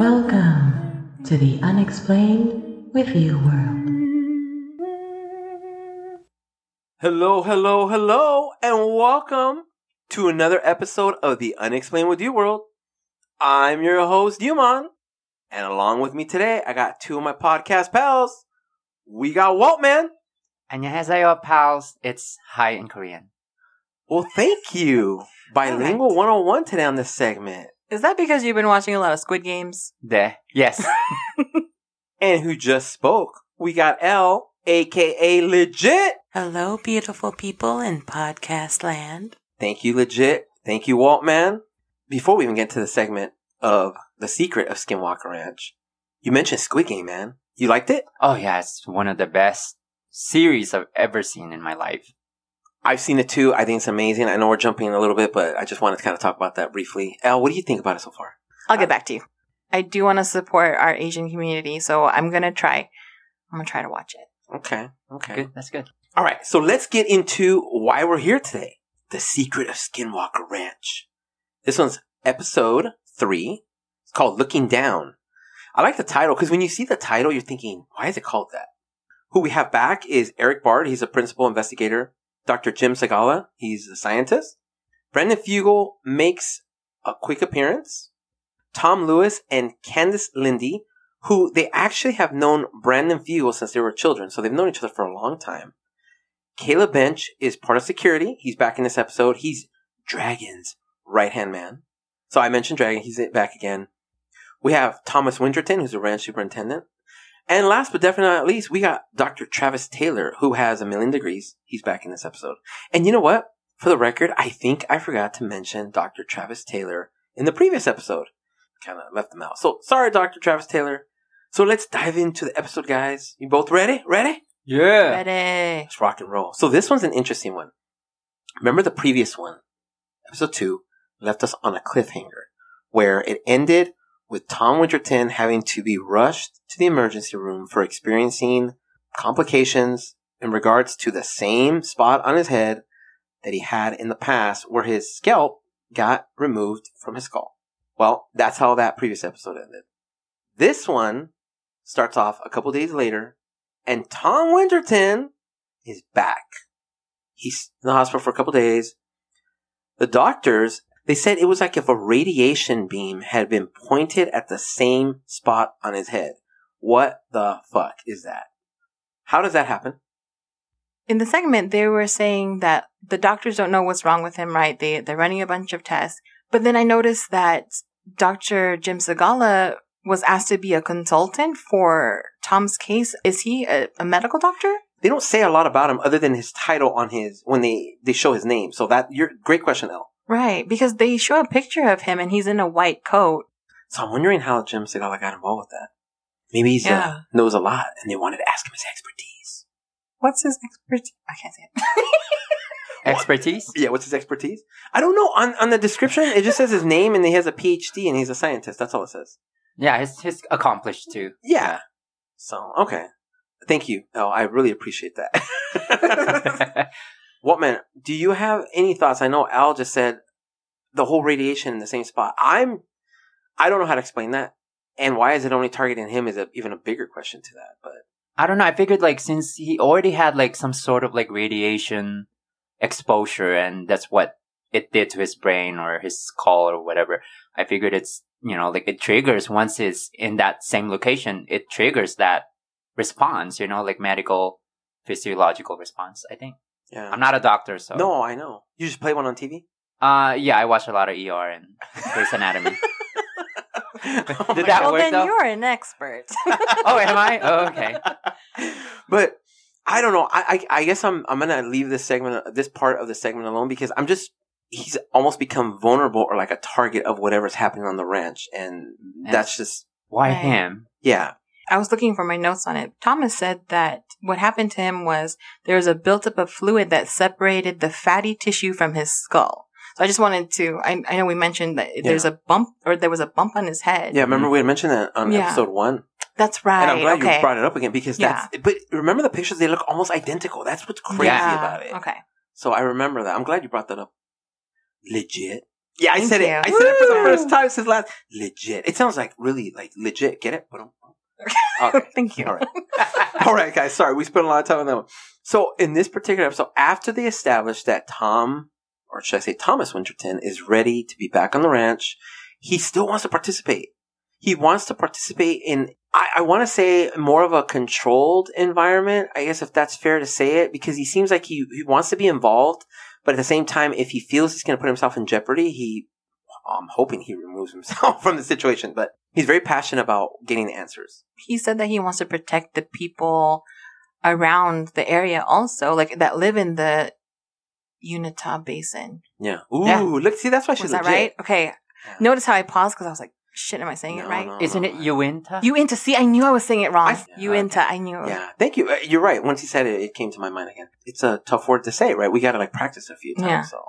Welcome to the Unexplained with You world. Hello, hello, hello, and welcome to another episode of the Unexplained with You world. I'm your host, U-Mon, and along with me today, I got two of my podcast pals. We got Waltman. 안녕하세요, pals. It's hi in Korean. Well, thank you. Bilingual 101 today on this segment. Is that because you've been watching a lot of Squid Games? 네. Yes. And who just spoke? We got L, aka Legit. Hello, beautiful people in podcast land. Thank you, Legit. Thank you, Waltman. Before we even get to the segment of The Secret of Skinwalker Ranch, you mentioned Squid Game, man. You liked it? oh yeah, it's one of the best series I've ever seen in my life. I've seen it too. I think it's amazing. I know we're jumping a little bit, but I just wanted to kind of talk about that briefly. Al, what do you think about it so far? I'll get back to you. I do want to support our Asian community, so I'm gonna try. I'm gonna try to watch it. Okay. Okay. Good. That's good. All right. So let's get into why we're here today. The Secret of Skinwalker Ranch. This one's episode three. It's called Looking Down. I like the title because when you see the title, you're thinking, why is it called that? Who we have back is Erik Bard. He's a principal investigator. Dr. Jim Segala. He's a scientist. Brandon Fugal makes a quick appearance. Tom Lewis and Candice Lindy, who they actually have known Brandon Fugal since they were children, so they've known each other for a long time. Caleb Bench is part of security. He's back in this episode. He's Dragon's right hand man. So I mentioned Dragon. He's back again. We have Thomas Winterton, who's a ranch superintendent. And last but definitely not least, we got Dr. Travis Taylor, who has a million degrees. He's back in this episode. And you know what? For the record, I think I forgot to mention Dr. Travis Taylor in the previous episode. Kind of left him out. So sorry, Dr. Travis Taylor. So let's dive into the episode, guys. You both ready? Ready? Yeah. Ready? Let's rock and roll. So this one's an interesting one. Remember the previous one, episode two, left us on a cliffhanger where it ended with Tom Winterton having to be rushed to the emergency room for experiencing complications in regards to the same spot on his head that he had in the past where his scalp got removed from his skull. Well, that's how that previous episode ended. This one starts off a couple days later and Tom Winterton is back. He's in the hospital for a couple days. The doctors, they said it was like if a radiation beam had been pointed at the same spot on his head. What the fuck is that? How does that happen? In the segment, they were saying that the doctors don't know what's wrong with him, right? They, they're running a bunch of tests. But then I noticed that Dr. Jim Segala was asked to be a consultant for Tom's case. Is he a, a medical doctor? They don't say a lot about him other than his title on his, when they, they show his name. So that, you're, great question, El. Right, because they show a picture of him and he's in a white coat. So I'm wondering how Jim Segala got involved with that. Maybe he Yeah. uh, knows a lot and they wanted to ask him his expertise. What's his expertise? I can't say it. Expertise? Yeah, what's his expertise? I don't know. On on the description, it just says his name and he has a PhD and he's a scientist. That's all it says. Yeah, he's, he's accomplished too. Yeah. So okay. Thank you. Oh, I really appreciate that. Waltman? Do you have any thoughts? I know Al just said the whole radiation in the same spot. I'm. I don't know how to explain that, and why is it only targeting him? Is a, even a bigger question to that. But I don't know. I figured like since he already had like some sort of like radiation exposure and that's what it did to his brain or his skull or whatever. I figured it's, you know, like it triggers once it's in that same location, it triggers that response, you know, like medical physiological response, I think. Yeah, I'm not a doctor, so. No, I know. You just play one on TV. Uh, yeah, I watch a lot of ER and Grey's Anatomy. Oh Did that well, work then though? you're an expert. oh, am I? Oh, okay. but I don't know. I, I I guess I'm I'm gonna leave this segment, this part of the segment alone because I'm just he's almost become vulnerable or like a target of whatever's happening on the ranch, and that's just Why Right. him? yeah. I was looking for my notes on it. Thomas said that what happened to him was there was a buildup of fluid that separated the fatty tissue from his skull. So I just wanted to, I, I know we mentioned that there's a bump or there was a bump on his head. Yeah, remember we had mentioned that on Yeah. episode one, That's right. and I'm glad okay. you brought it up again because that's. But remember the pictures; they look almost identical. That's what's crazy Yeah. about it. Okay. So I remember that. I'm glad you brought that up. Legit. Yeah, I Thank said it. you. I said it for the first time since last. Legit. It sounds like really like legit. Get it? Okay. Thank you. All right. All right, guys. Sorry, we spent a lot of time on that one. So, in this particular episode, after they establish that Tom, or should I say Thomas Winterton, is ready to be back on the ranch, he still wants to participate. He wants to participate in, I, I want to say, more of a controlled environment. I guess if that's fair to say it, because he seems like he, he wants to be involved, but at the same time, if he feels he's going to put himself in jeopardy, he, I'm hoping he removes himself from the situation. But he's very passionate about getting the answers. He said that he wants to protect the people around the area also, like that live in the Uinta Basin. Yeah. Ooh, Yeah. look, see, that's why she's Was that right? Okay. Yeah. Notice how I paused because I was like, shit, am I saying No, it right? no. Isn't it Uinta? You into see? I knew I was saying it wrong. I- you into? I knew. Yeah, thank you. Uh, You're right. Once he said it, it came to my mind again. It's a tough word to say, right? We got to like practice a few times. Yeah. So,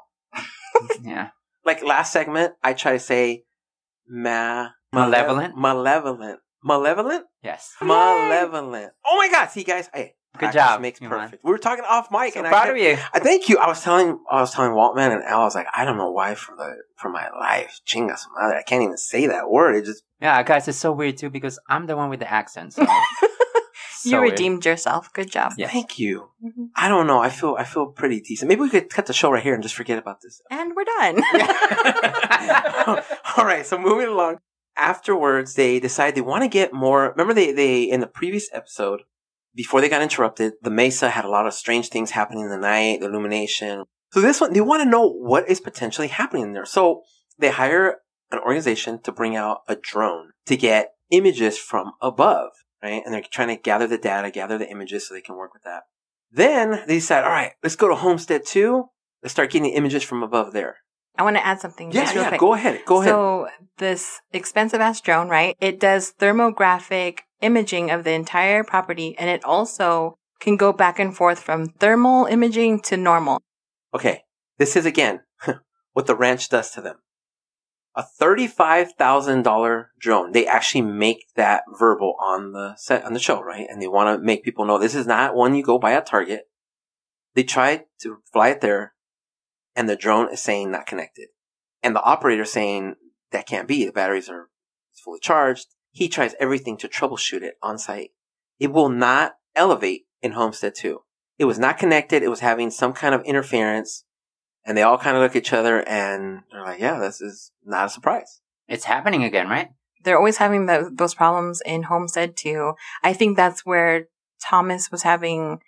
yeah. Like last segment, I try to say ma Malevolent? malevolent, malevolent, Yes. malevolent. Oh my God! See, guys, hey, Good job. Makes perfect. We were talking off mic, So and I, proud kept- of you. I thank you. I was telling, I was telling Waltman and Al, I was like, I don't know why for the for my life, chinga su madre, I can't even say that word. It just Yeah, guys, it's so weird too because I'm the one with the accent. So, So you weird. redeemed yourself. Good job. Yeah. thank you. Mhm. I don't know. I feel I feel pretty decent. Maybe we could cut the show right here and just forget about this. And we're done. All right, so moving along. Afterwards, they decide they want to get more. Remember, they, they, in the previous episode, before they got interrupted, the Mesa had a lot of strange things happening in the night, the illumination. So this one, they want to know what is potentially happening in there. So they hire an organization to bring out a drone to get images from above, right? And they're trying to gather the data, gather the images so they can work with that. Then they decide, all right, let's go to Homestead 2. Let's start getting the images from above there. I want to add something. Yeah, yeah, quick. go ahead. Go ahead. So this expensive ass drone, right? It does thermographic imaging of the entire property and it also can go back and forth from thermal imaging to normal. Okay, this is again what the ranch does to them. A thirty-five thousand dollar drone. They actually make that verbal on the set on the show, right? And they want to make people know this is not one you go buy at Target. They try to fly it there, and the drone is saying not connected, and the operator saying that can't be. The batteries are fully charged. He tries everything to troubleshoot it on site. It will not elevate in Homestead 2. It was not connected. It was having some kind of interference. And they all kind of look at each other and they're like, yeah, this is not a surprise. it's happening again, right? They're always having the, those problems in Homestead too. I think that's where Thomas was having,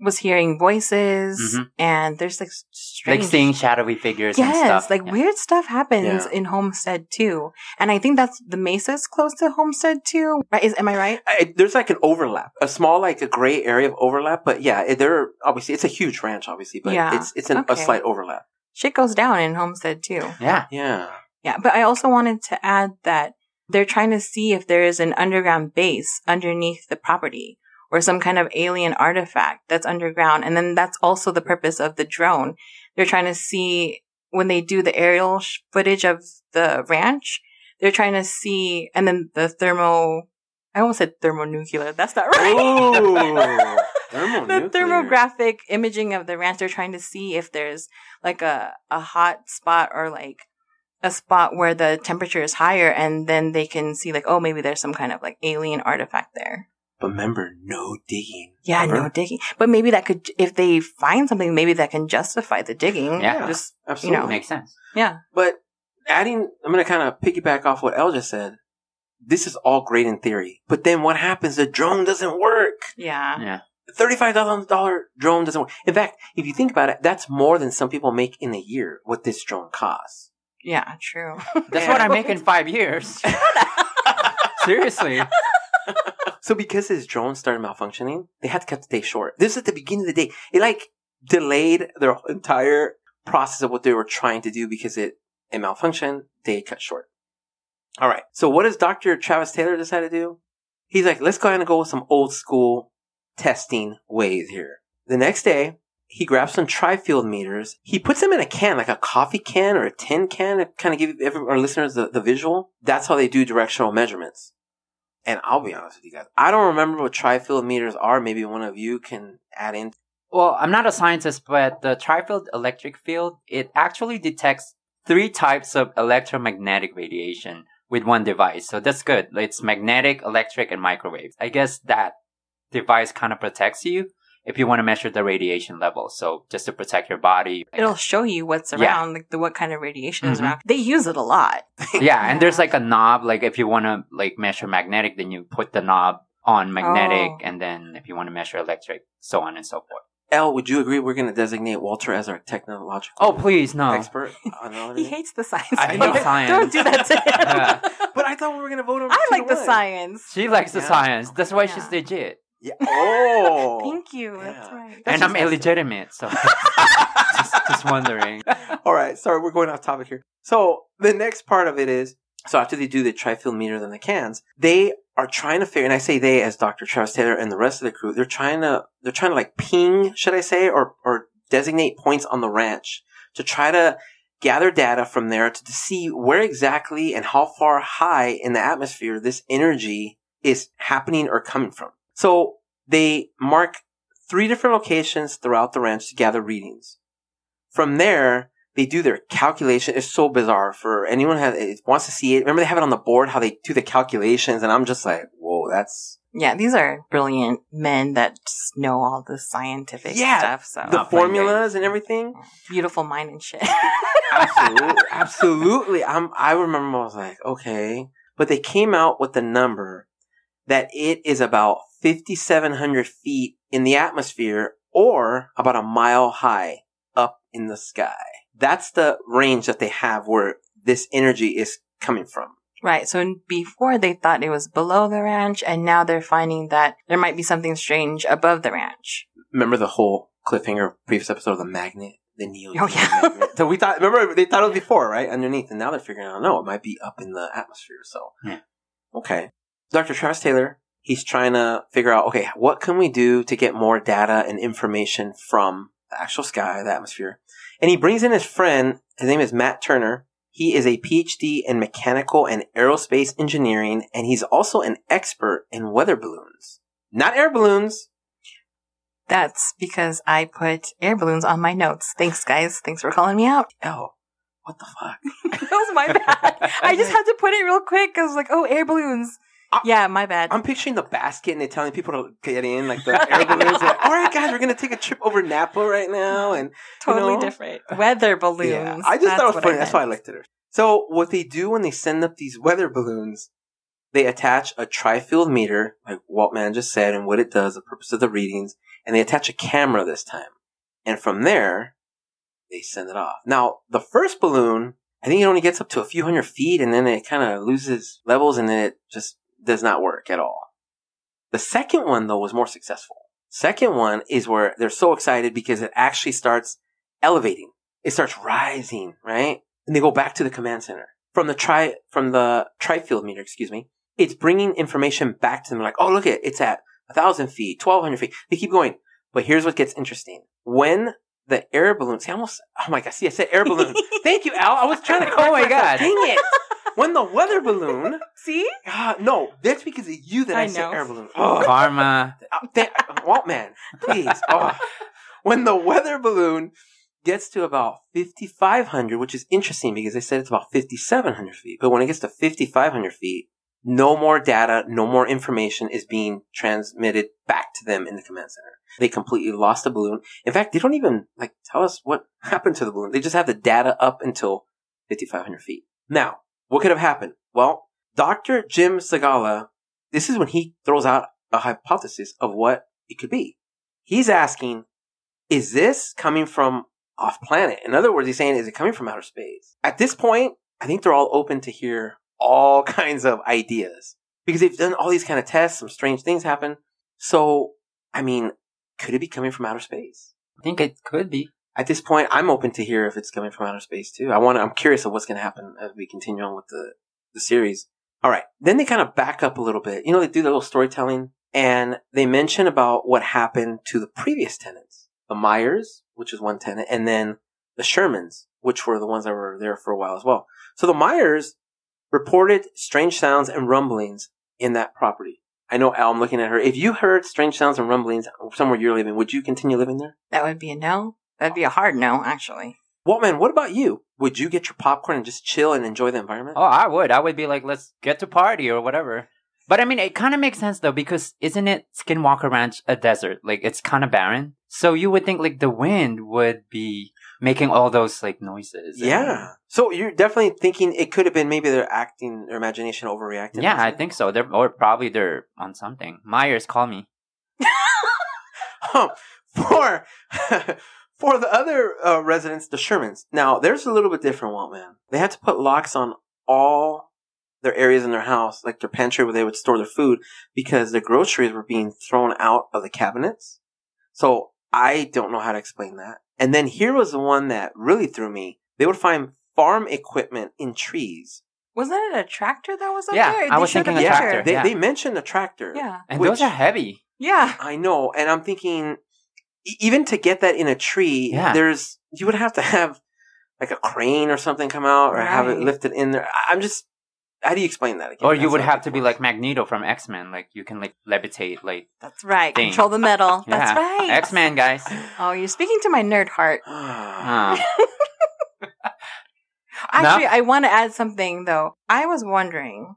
was hearing voices Mhm. and there's like strange. Like seeing shadowy figures and Yes, stuff. like Yeah. weird stuff happens Yeah. in Homestead too. And I think that's the Mesa's close to Homestead too. Right? Is, am I right? I, there's like an overlap, a small, like a gray area of overlap. But yeah, it, there, obviously, it's a huge ranch, obviously, but Yeah. it's, it's an, a slight overlap. Shit goes down in Homestead too. Yeah. Yeah. Yeah, but I also wanted to add that they're trying to see if there is an underground base underneath the property or some kind of alien artifact that's underground. And then that's also the purpose of the drone. They're trying to see when they do the aerial sh- footage of the ranch, they're trying to see, and then the thermo, I almost said thermonuclear. That's not right. The thermographic imaging of the ranch they're trying to see if there's like a, a hot spot or like a spot where the temperature is higher and then they can see like oh maybe there's some kind of like alien artifact there But remember, no digging. yeah Remember? no digging but maybe that could if they find something maybe that can justify the digging Yeah. just Absolutely. know. Makes sense. yeah But adding, I'm going to kind of piggyback off what El just said. This is all great in theory, but then what happens? The drone doesn't work. yeah Yeah. thirty-five thousand dollar drone doesn't work. In fact, if you think about it, that's more than some people make in a year. What this drone costs. yeah true That's what I make in five years. Seriously. So because his drone started malfunctioning, they had to cut the day short. This is at the beginning of the day. It like delayed their entire process of what they were trying to do because it it malfunctioned. They cut short. All right. So what does Dr. Travis Taylor decide to do? He's like, let's go ahead and go with some old school testing ways here. The next day, he grabs some tri-field meters. He puts them in a can, like a coffee can or a tin can, to kind of give our listeners the, the visual. That's how they do directional measurements. And I'll be honest with you guys, I don't remember what tri-field meters are. Maybe one of you can add in. Well, I'm not a scientist, but the tri-field electric field, it actually detects three types of electromagnetic radiation with one device. So that's good. It's magnetic, electric, and microwave. I guess that device kind of protects you if you want to measure the radiation level. So just to protect your body. It'll show you what's Yeah. around, like the what kind of radiation is Mhm. around. They use it a lot. yeah, and there's like a knob. Like if you want to like measure magnetic, then you put the knob on magnetic, Oh. and then if you want to measure electric, so on and so forth. L, would you agree we're going to designate Walter as our technological Oh, please no. expert on He hates the science. I Don't- hate science. Don't do that to him. Yeah. But I thought we were going to vote him. I like to the one. science. She likes the science. That's why Yeah. she's legit. Yeah. Oh. Thank you. That's right. That's and I'm just- illegitimate, so just, just wondering. All right, sorry, we're going off topic here. So the next part of it is so after they do the trifield meter than the cans, they are trying to figure. And I say they as Dr. Travis Taylor and the rest of the crew. They're trying to they're trying to like ping, should I say, or or designate points on the ranch to try to gather data from there to, to see where exactly and how far high in the atmosphere this energy is happening or coming from. So they mark three different locations throughout the ranch to gather readings. From there, they do their calculation. It's so bizarre for anyone who has, wants to see it. Remember they have it on the board how they do the calculations, and I'm just like, whoa, that's Yeah, these are brilliant men that just know all the scientific Yeah, stuff. So the formulas and everything. beautiful mind and shit. absolutely, absolutely. I'm. I remember I was like, okay, but they came out with the number that it is about 5,700 feet in the atmosphere, or about a mile high up in the sky. That's the range that they have where this energy is coming from. right. So before they thought it was below the ranch, and now they're finding that there might be something strange above the ranch. Remember the whole cliffhanger previous episode of the magnet, the Neo. Oh, yeah. magnet? So we thought. Remember they thought it was before, right? Underneath, and now they're figuring out. No, it might be up in the atmosphere. So, Yeah. okay. Dr. Travis Taylor, he's trying to figure out. Okay, what can we do to get more data and information from the actual sky, the atmosphere? And he brings in his friend. His name is Matt Turner. He is a PhD in mechanical and aerospace engineering, and he's also an expert in weather balloons. Not air balloons, That's because I put air balloons on my notes. Thanks, guys. Thanks for calling me out. Oh, what the fuck? that was my bad. I just had to put it real quick. I was like, oh, air balloons. I- yeah, my bad. I'm picturing the basket and they're telling people to get in, like the air balloons. Like, All right, guys, we're gonna take a trip over Napa right now, and totally know? different. Weather balloons. yeah, I just thought it was funny. That's why I liked it. So what they do when they send up these weather balloons, they attach a tri-field meter, like Waltman just said, and what it does, the purpose of the readings, and they attach a camera this time, and from there, they send it off. Now, the first balloon, I think it only gets up to a few hundred feet, and then it kind of loses levels, and then it just does not work at all. The second one, though, was more successful. Second one is where they're so excited because it actually starts elevating. It starts rising, right? And they go back to the command center from the tri, from the tri-field meter, excuse me. It's bringing information back to them like, oh, look at, it, it's at a thousand feet, 1200 feet. They keep going. But here's what gets interesting. When the air balloon, see, I almost, oh my God, see, I said air balloon. Thank you, Al. I was trying to Oh my. God. Dang it. When the weather balloon, See? ah, no, that's because of you that I, I said know. air balloon. Oh, Karma. uh, th- Waltman, please. Oh. When the weather balloon gets to about 5,500, which is interesting because they said it's about 5,700 feet. But when it gets to 5,500 feet, no more data, no more information is being transmitted back to them in the command center. They completely lost the balloon. In fact, they don't even like tell us what happened to the balloon. They just have the data up until 5,500 feet. Now, what could have happened? Well, Dr. Jim Segala, this is when he throws out a hypothesis of what it could be. He's asking, is this coming from off planet? In other words, he's saying, is it coming from outer space? At this point, I think they're all open to hear all kinds of ideas because they've done all these kind of tests. Some strange things happen. So, I mean, could it be coming from outer space? I think it could be. At this point, I'm open to hear if it's coming from outer space too. I want. I'm curious of what's going to happen as we continue on with the the series. All right. Then they kind of back up a little bit. You know, they do the little storytelling and they mention about what happened to the previous tenants, the Myers, which is one tenant, and then the Shermans, which were the ones that were there for a while as well. So the Myers reported strange sounds and rumblings in that property. I know Al, I'm looking at her. If you heard strange sounds and rumblings somewhere you're living, would you continue living there? That would be a no. That'd be a hard no, actually. Well, man, what about you? Would you get your popcorn and just chill and enjoy the environment? Oh, I would. I would be like, let's get to party or whatever. But I mean, it kind of makes sense though because isn't it Skinwalker Ranch a desert? Like it's kind of barren. So you would think like the wind would be making all those like noises. and- yeah. So you're definitely thinking it could have been maybe they're acting, their imagination overreacting. Yeah, I think so. They're or probably they're on something. Myers, call me. Um, for for the other uh, residents, the Shermans. Now, there's a little bit different, Waltman. They had to put locks on all their areas in their house, like their pantry where they would store their food, because their groceries were being thrown out of the cabinets. So I don't know how to explain that. And then here was the one that really threw me. They would find farm equipment in trees. Wasn't it a tractor that was up Yeah, there? I They was showed thinking a picture. tractor. They, Yeah. they mentioned a tractor. Yeah. And Which- those are heavy. Yeah. I know, and I'm thinking, even to get that in a tree, Yeah. there's you would have to have like a crane or something come out, or have it lifted in there. I- I'm just, how do you explain that again? Or you That's would have good to be like. Magneto from X Men. Like you can like levitate. Like That's right. Thing. Control the metal. That's right. X Men guys. Oh, you're speaking to my nerd heart. Ah. Actually, I want to add something though. I was wondering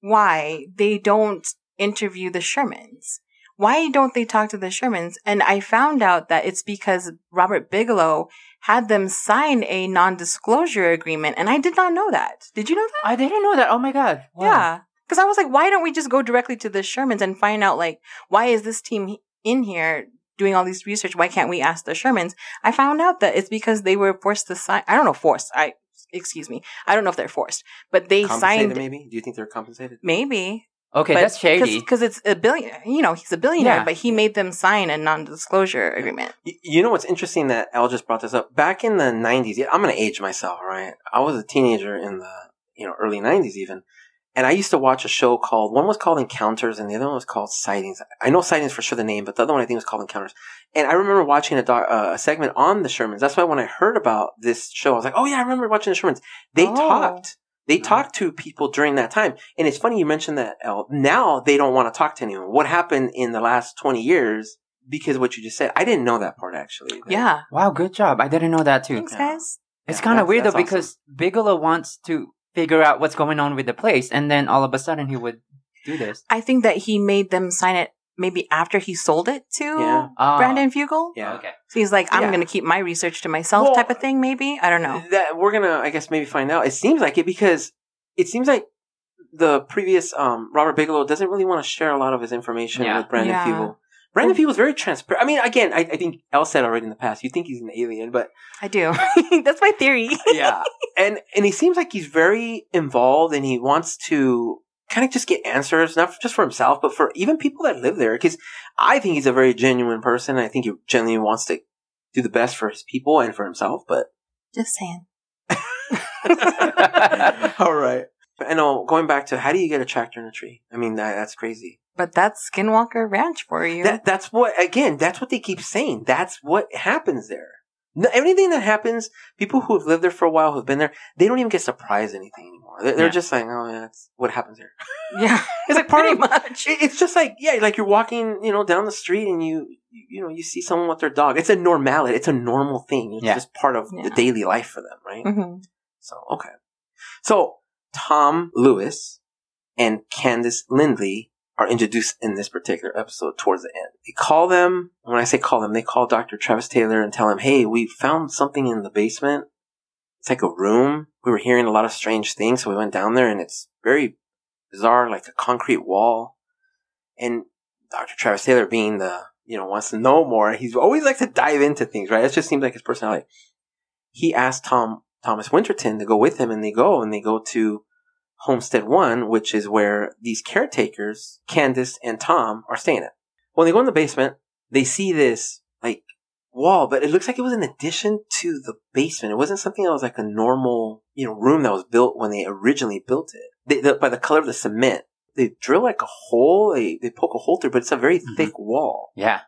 why they don't interview the Shermans. Why don't they talk to the Shermans? And I found out that it's because Robert Bigelow had them sign a non-disclosure agreement, and I did not know that. Did you know that? I didn't know that. Oh my god. Wow. Yeah. Because I was like, why don't we just go directly to the Shermans and find out, like, why is this team in here doing all these research? Why can't we ask the Shermans? I found out that it's because they were forced to sign. I don't know, forced. I, excuse me. I don't know if they're forced, but they compensated, signed. maybe? Do you think they're compensated? Maybe. Okay, but that's shady. Because it's a billion, you know, he's a billionaire, Yeah. but he made them sign a non-disclosure agreement. Y- You know what's interesting that Al just brought this up? Back in the 90s, yeah, I'm going to age myself, right? I was a teenager in the, you know, early 90s even. And I used to watch a show called, one was called Encounters and the other one was called Sightings. I know Sightings for sure the name, but the other one I think was called Encounters. And I remember watching a, doc, uh, a segment on the Shermans. That's why when I heard about this show, I was like, oh yeah, I remember watching the Shermans. They Oh. talked. They Nice. talked to people during that time. And it's funny you mentioned that, El. Now they don't want to talk to anyone. What happened in the last 20 years because what you just said? I didn't know that part actually. That- Yeah. wow, good job. I didn't know that too. Thanks, Yeah. guys. It's Yeah, kind of weird though that's because Bigelow wants to figure out what's going on with the place, and then all of a sudden he would do this. I think that he made them sign it maybe after he sold it to Yeah. Ah. Brandon Fugal. Yeah. Okay. So he's like, I'm Yeah. going to keep my research to myself Well, type of thing, maybe? I don't know. That we're gonna, I guess, maybe find out. It seems like it because it seems like the previous um, Robert Bigelow doesn't really want to share a lot of his information Yeah. with Brandon Yeah. Fugal. Brandon Fugal's very transparent. I mean, again, I, I think El said already in the past, you think he's an alien, but I do. That's my theory. yeah, and and he seems like he's very involved and he wants to kind of just get answers, not just for himself, but for even people that live there. Because I think he's a very genuine person. I think he genuinely wants to do the best for his people and for himself. But Just saying. all right, I know. Uh, going back to how do you get a tractor in a tree? I mean, that, that's crazy. But that's Skinwalker Ranch for you. That that's what again. That's what they keep saying. That's what happens there. No, anything that happens, people who have lived there for a while, who've been there, they don't even get surprised anything anymore. They're, they're Yeah. just like, oh, yeah, that's what happens here. yeah. It's like part Pretty of much. It- It's just like yeah, like you're walking, you know, down the street and you, you, you know, you see someone with their dog. It's a normality. It's a normal thing. It's Yeah. just part of Yeah. the daily life for them, right? hmm So okay, so Tom Lewis and Candace Lindley are introduced in this particular episode towards the end. They call them when I say call them, they call Dr. Travis Taylor and tell him, "Hey, we found something in the basement. It's like a room. We were hearing a lot of strange things, so we went down there, and it's very bizarre, like a concrete wall." And Dr. Travis Taylor, being the you know wants to know more, he's always like to dive into things, right? It just seems like his personality. He asked Tom Thomas Winterton to go with him, and they go and they go to Homestead One, which is where these caretakers, Candace and Tom, are staying at. When they go in the basement, they see this like wall, but it looks like it was an addition to the basement. It wasn't something that was like a normal, you know, room that was built when they originally built it. They, the, by the color of the cement, they drill like a hole, they, they poke a hole through, but it's a very Mhm. thick wall. Yeah.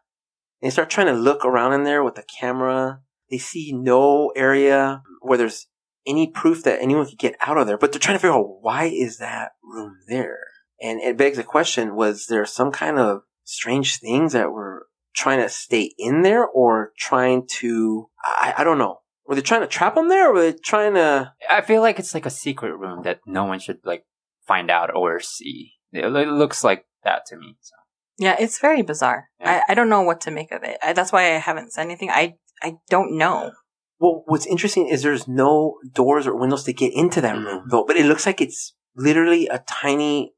They start trying to look around in there with the camera. They see no area where there's any proof that anyone could get out of there, but they're trying to figure out why is that room there? And it begs the question, was there some kind of strange things that were trying to stay in there or trying to, I, I don't know. Were they trying to trap them there, or were they trying to? I feel like it's like a secret room that no one should like find out or see. It, it looks like that to me. So. Yeah, it's very bizarre. Yeah. I, I don't know what to make of it. I, that's why I haven't said anything. I I don't know. Well, what's interesting is there's no doors or windows to get into that room, Mhm. though. But it looks like it's literally a tiny,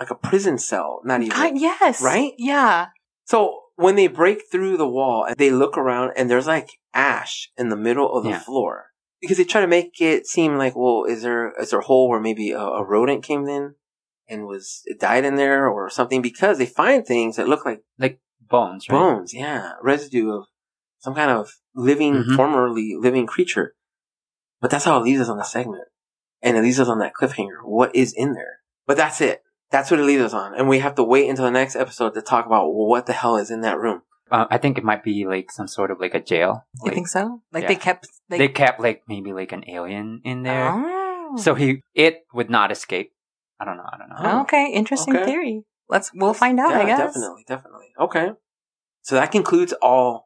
like a prison cell. Not even. God, yes. Right? Yeah. So when they break through the wall and they look around and there's like ash in the middle of the Yeah. floor because they try to make it seem like, well, is there is there a hole where maybe a, a rodent came in and was it died in there or something? Because they find things that look like Like bones, right? bones, yeah, residue of some kind of living, Mhm. formerly living creature. But that's how it leaves us on the segment, and it leaves us on that cliffhanger. What is in there? But that's it. That's what it leaves us on, and we have to wait until the next episode to talk about well, what the hell is in that room. Uh, I think it might be like some sort of like a jail. You think so? Like yeah. they kept they, they kept like maybe like an alien in there, Oh. so he it would not escape. I don't know. I don't know. Oh. okay, interesting Okay. theory. Let's we'll find out. yeah, I guess. definitely, definitely. Okay, so that concludes all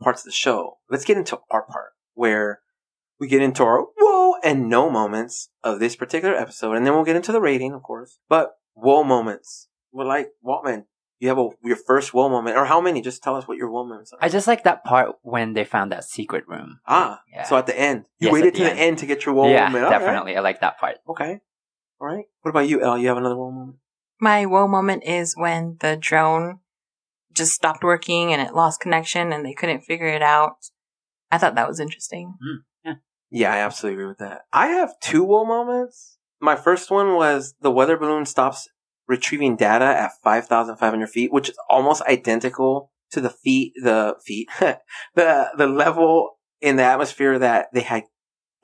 parts of the show. Let's get into our part where we get into our whoa and no moments of this particular episode, and then we'll get into the rating, of course. But whoa moments. We're like Waltman. You have a your first whoa moment, or how many? Just tell us what your whoa moments are. I just like that part when they found that secret room. ah, Yeah. so at the end, you Yes, waited to the the end. end to get your whoa yeah, moment. All right. definitely. I like that part. Okay, all right. What about you, El? You have another whoa moment? My whoa moment is when the drone just stopped working and it lost connection and they couldn't figure it out. I thought that was interesting. Mm, yeah, I absolutely agree with that. I have two woe moments. My first one was the weather balloon stops retrieving data at 5,500 feet, which is almost identical to the feet, the feet, the, the level in the atmosphere that they had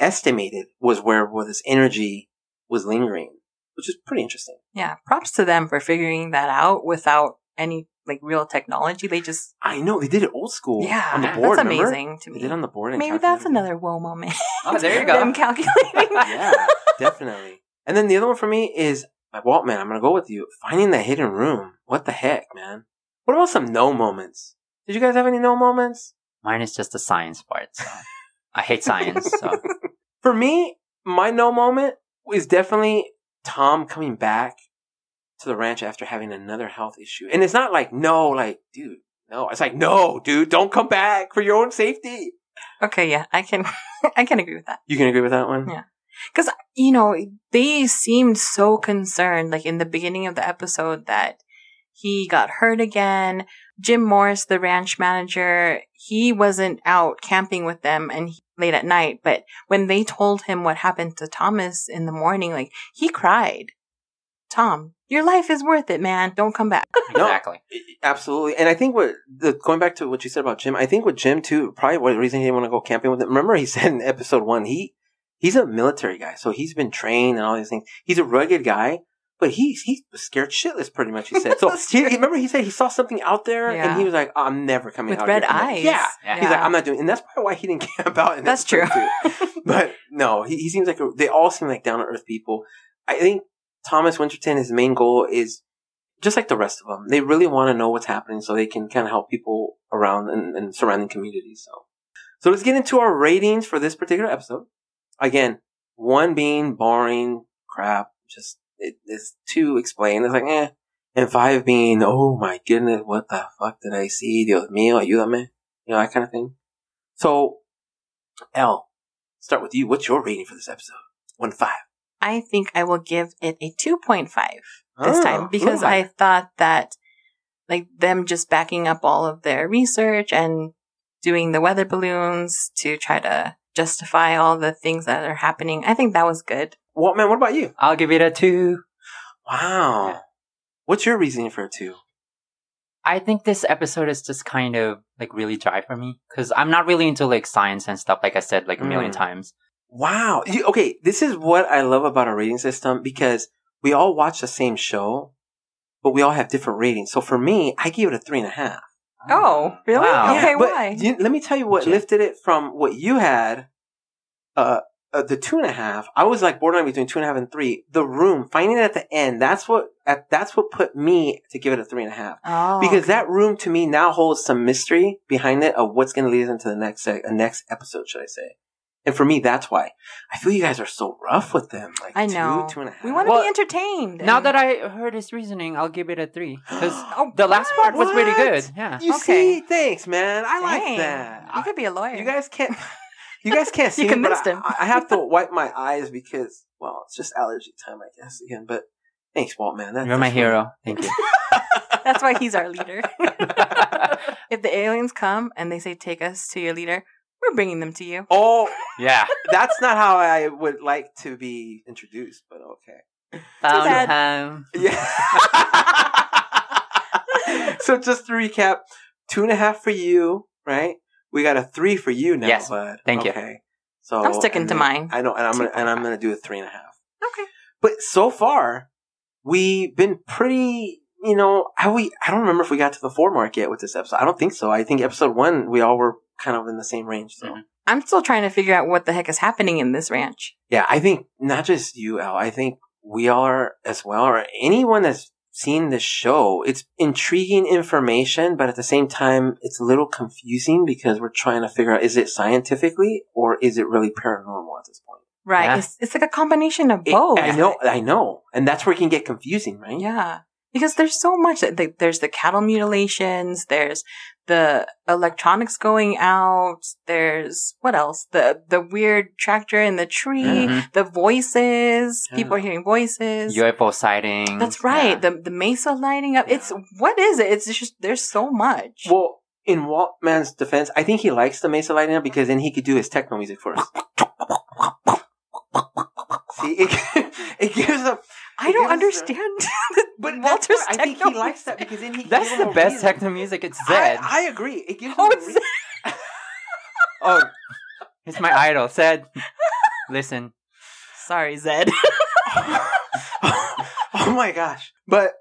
estimated was where, where this energy was lingering, which is pretty interesting. Yeah, props to them for figuring that out without any like real technology. They just I know they did it old school. yeah, on the that's board. remember? amazing to me. They did it on the board. and Maybe that's calculated it. another whoa moment. Oh, there you go. them calculating. yeah, definitely. And then the other one for me is like Waltman. I'm gonna go with you. Finding that hidden room. What the heck, man? What about some no moments? Did you guys have any no moments? Mine is just the science part. So I hate science. So For me, my no moment is definitely Tom coming back to the ranch after having another health issue. And it's not like no, like dude, no. It's like no, dude, don't come back for your own safety. okay, yeah, I can I can agree with that. You can agree with that one? Yeah. Because, you know, they seemed so concerned, like in the beginning of the episode, that he got hurt again. Jim Morris, the ranch manager, he wasn't out camping with them and he, late at night. But when they told him what happened to Thomas in the morning, like he cried. Tom, your life is worth it, man. Don't come back. No. exactly. Absolutely. And I think what the going back to what you said about Jim, I think with Jim too, probably what the reason he didn't want to go camping with him. Remember he said in episode one, he he's a military guy, so he's been trained and all these things. He's a rugged guy, but he's he's scared shitless pretty much, he said. So he, remember he said he saw something out there and he was like, oh, I'm never coming With out red here from that." eyes. Yeah. Yeah. He's like, I'm not doing and that's probably why he didn't camp out in That's true. But no, he, he seems like a, they all seem like down to earth people. I think Thomas Winterton, his main goal is just like the rest of them. They really want to know what's happening so they can kind of help people around and, and surrounding communities. So, so let's get into our ratings for this particular episode. Again, one being boring crap, just it is too explained. It's like eh, and five being oh my goodness, what the fuck did I see? Dios mío, ayúdame, you know that kind of thing. So, L, start with you. What's your rating for this episode? One five. I think I will give it a 2.5 this Oh, time because ooh. I thought that like them just backing up all of their research and doing the weather balloons to try to justify all the things that are happening. I think that was good. Waltman? What about you? I'll give it a two. Wow. Yeah. What's your reasoning for a two? I think this episode is just kind of like really dry for me because I'm not really into like science and stuff. Like I said, like a million Mm. times. Wow. You, okay, this is what I love about our rating system because we all watch the same show, but we all have different ratings. So for me, I give it a three and a half. Oh, really? Wow. Okay, Yeah, but why? you- let me tell you what Jim. lifted it from what you had. Uh, uh, the two and a half. I was like borderline between two and a half and three. The room, finding it at the end. That's what. At, that's what put me to give it a three and a half. Oh, because okay. that room to me now holds some mystery behind it of what's going to lead us into the next se- uh, next episode, should I say? And for me, that's why I feel you guys are so rough with them. Like I two, know. two and a half. We want to Well, be entertained. Now that I heard his reasoning, I'll give it a three because Oh, the last part was pretty good. Yeah. You Okay. see, thanks, man. I like that. You could be a lawyer. You guys can't. You guys can't see You me, but convinced I, him. I have to wipe my eyes because, well, it's just allergy time, I guess. Again, but thanks, Walt, man. That, You're my that's really- hero. Thank you. That's why he's our leader. if the aliens come and they say, take us to your leader, we're bringing them to you. Oh, yeah. that's not how I would like to be introduced, but okay. Found bad. time. Yeah. so just to recap, two and a half for you, right? We got a three for you now, Yes. bud. Thank you. Okay. So I'm sticking to then- mine. I know, and I'm gonna and I'm gonna do a three and a half. Okay. But so far, we've been pretty. You know, how we? I don't remember if we got to the four mark yet with this episode. I don't think so. I think episode one, we all were kind of in the same range. So Mhm. I'm still trying to figure out what the heck is happening in this ranch. yeah, I think not just you, Al. I think we are as well, or anyone that's seen this show. It's intriguing information, but at the same time, it's a little confusing because we're trying to figure out is it scientifically or is it really paranormal at this point. Right. Yeah. It's, it's like a combination of It- both. I know, I know, and that's where it can get confusing, right? Yeah. Because there's so much. that- like, There's the cattle mutilations. There's the electronics going out. There's what else? The the weird tractor in the tree. Mhm. The voices. Yeah. People are hearing voices. UFO sightings. That's right. Yeah. The the mesa lighting up. Yeah. It's what is it? It's just there's so much. Well, in Waltman's defense, I think he likes the Mesa lighting up because then he could do his techno music for us. See, it, it gives him. I don't gives us understand. But Walter's what- I think he techno likes that because then he. can That's the best reason. techno music. It's Zedd. I agree. It gives Oh, him a it's reason. oh, he's my idol. Zedd, listen. Sorry, Zedd. oh my gosh. But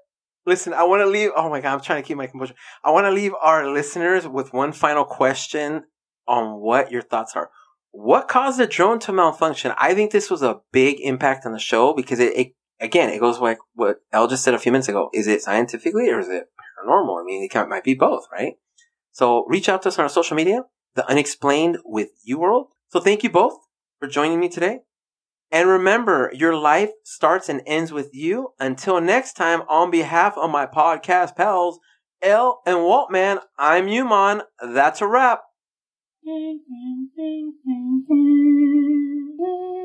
listen, I want to leave. Oh my God, I'm trying to keep my composure. I want to leave our listeners with one final question on what your thoughts are. What caused the drone to malfunction? I think this was a big impact on the show because it, it again, it goes like what El just said a few minutes ago. Is it scientifically or is it paranormal? I mean, it might be both, right? So reach out to us on our social media, The Unexplained with You World. So thank you both for joining me today. And remember, your life starts and ends with you. Until next time, on behalf of my podcast pals, El and Waltman, I'm U-Mon. That's a wrap.